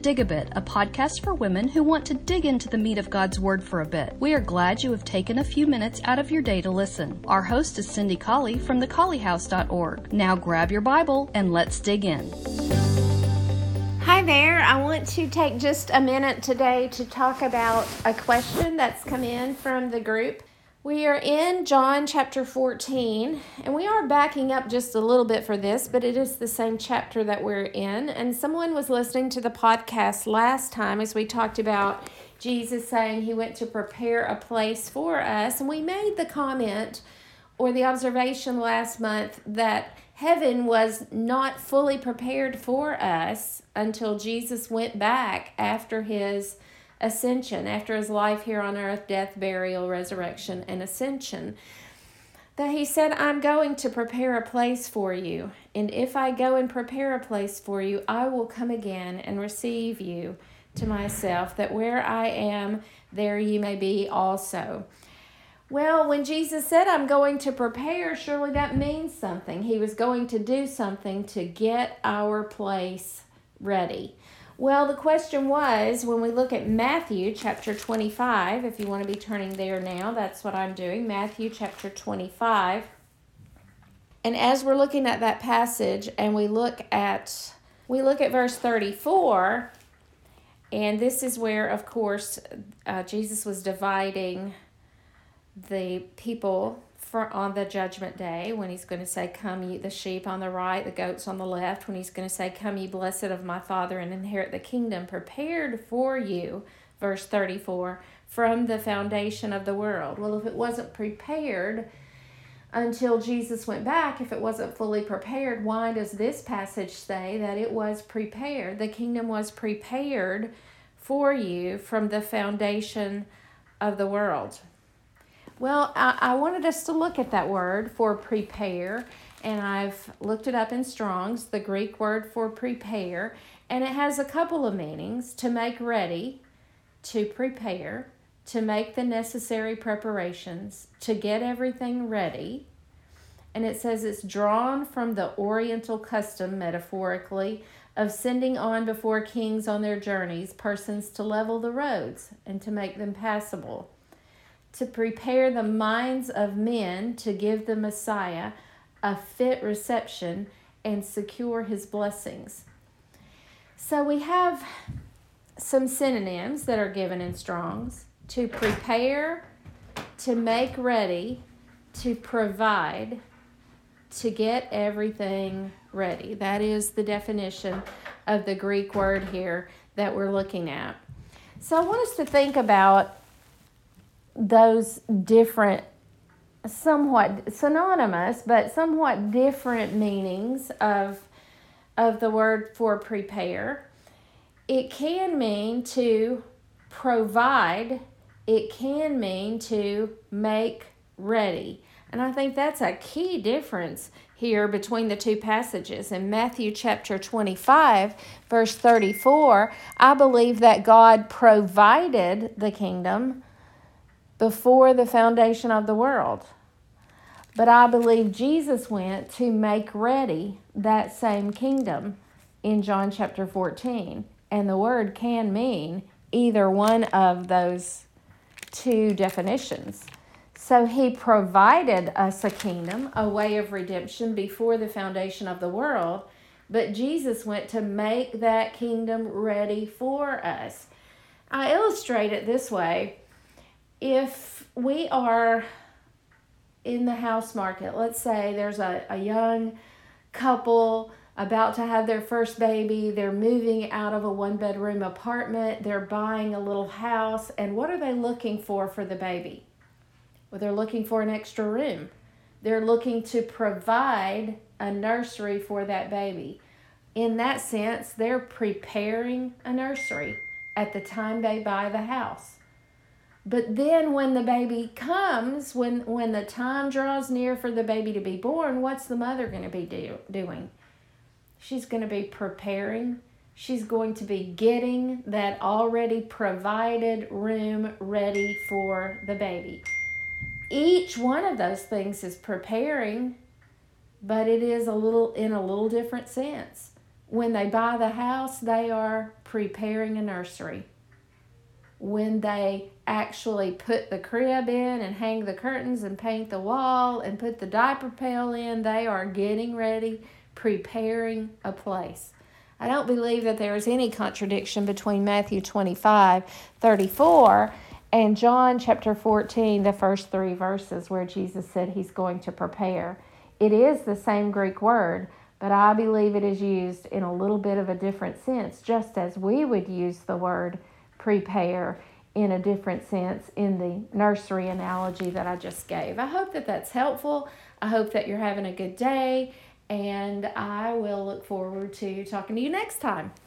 Dig a Bit, a podcast for women who want to dig into the meat of God's Word for a bit. We are glad you have taken a few minutes out of your day to listen. Our host is Cindy Colley from thecolleyhouse.org. Now grab your Bible and let's dig in. Hi there. I want to take just a minute today to talk about a question that's come in from the group. We are in John chapter 14, and we are backing up just a little bit for this, but it is the same chapter that we're in. And someone was listening to the podcast last time as we talked about Jesus saying he went to prepare a place for us. And we made the comment or the observation last month that heaven was not fully prepared for us until Jesus went back after his ascension, after his life here on earth, death, burial, resurrection, and ascension, that he said, I'm going to prepare a place for you. And if I go and prepare a place for you, I will come again and receive you to myself, that where I am, there you may be also. Well, when Jesus said, I'm going to prepare, surely that means something. He was going to do something to get our place ready. Well, the question was when we look at Matthew chapter 25, if you want to be turning there now, that's what I'm doing. Matthew chapter 25. And as we're looking at that passage and we look at we look at verse 34, and this is where of course uh, Jesus was dividing the people for on the judgment day when he's going to say come ye the sheep on the right the goats on the left when he's going to say come ye blessed of my father and inherit the kingdom prepared for you verse 34 from the foundation of the world. Well if it wasn't prepared until Jesus went back if it wasn't fully prepared why does this passage say that it was prepared? The kingdom was prepared for you from the foundation of the world well, I, I wanted us to look at that word for prepare, and I've looked it up in Strong's, the Greek word for prepare, and it has a couple of meanings to make ready, to prepare, to make the necessary preparations, to get everything ready. And it says it's drawn from the Oriental custom, metaphorically, of sending on before kings on their journeys persons to level the roads and to make them passable to prepare the minds of men to give the Messiah a fit reception and secure his blessings. So we have some synonyms that are given in Strong's to prepare, to make ready, to provide, to get everything ready. That is the definition of the Greek word here that we're looking at. So I want us to think about those different, somewhat synonymous, but somewhat different meanings of, of the word for prepare. It can mean to provide, it can mean to make ready. And I think that's a key difference here between the two passages. In Matthew chapter 25, verse 34, I believe that God provided the kingdom before the foundation of the world. But I believe Jesus went to make ready that same kingdom in John chapter 14. And the word can mean either one of those two definitions. So he provided us a kingdom, a way of redemption before the foundation of the world. But Jesus went to make that kingdom ready for us. I illustrate it this way if we are in the house market, let's say there's a, a young couple about to have their first baby, they're moving out of a one bedroom apartment, they're buying a little house, and what are they looking for for the baby? Well, they're looking for an extra room. They're looking to provide a nursery for that baby. In that sense, they're preparing a nursery at the time they buy the house. But then when the baby comes, when when the time draws near for the baby to be born, what's the mother going to be do, doing? She's going to be preparing. She's going to be getting that already provided room ready for the baby. Each one of those things is preparing, but it is a little in a little different sense. When they buy the house, they are preparing a nursery. When they actually put the crib in and hang the curtains and paint the wall and put the diaper pail in, they are getting ready, preparing a place. I don't believe that there is any contradiction between Matthew 25 34 and John chapter 14, the first three verses, where Jesus said he's going to prepare. It is the same Greek word, but I believe it is used in a little bit of a different sense, just as we would use the word prepare in a different sense in the nursery analogy that I just gave. I hope that that's helpful. I hope that you're having a good day and I will look forward to talking to you next time.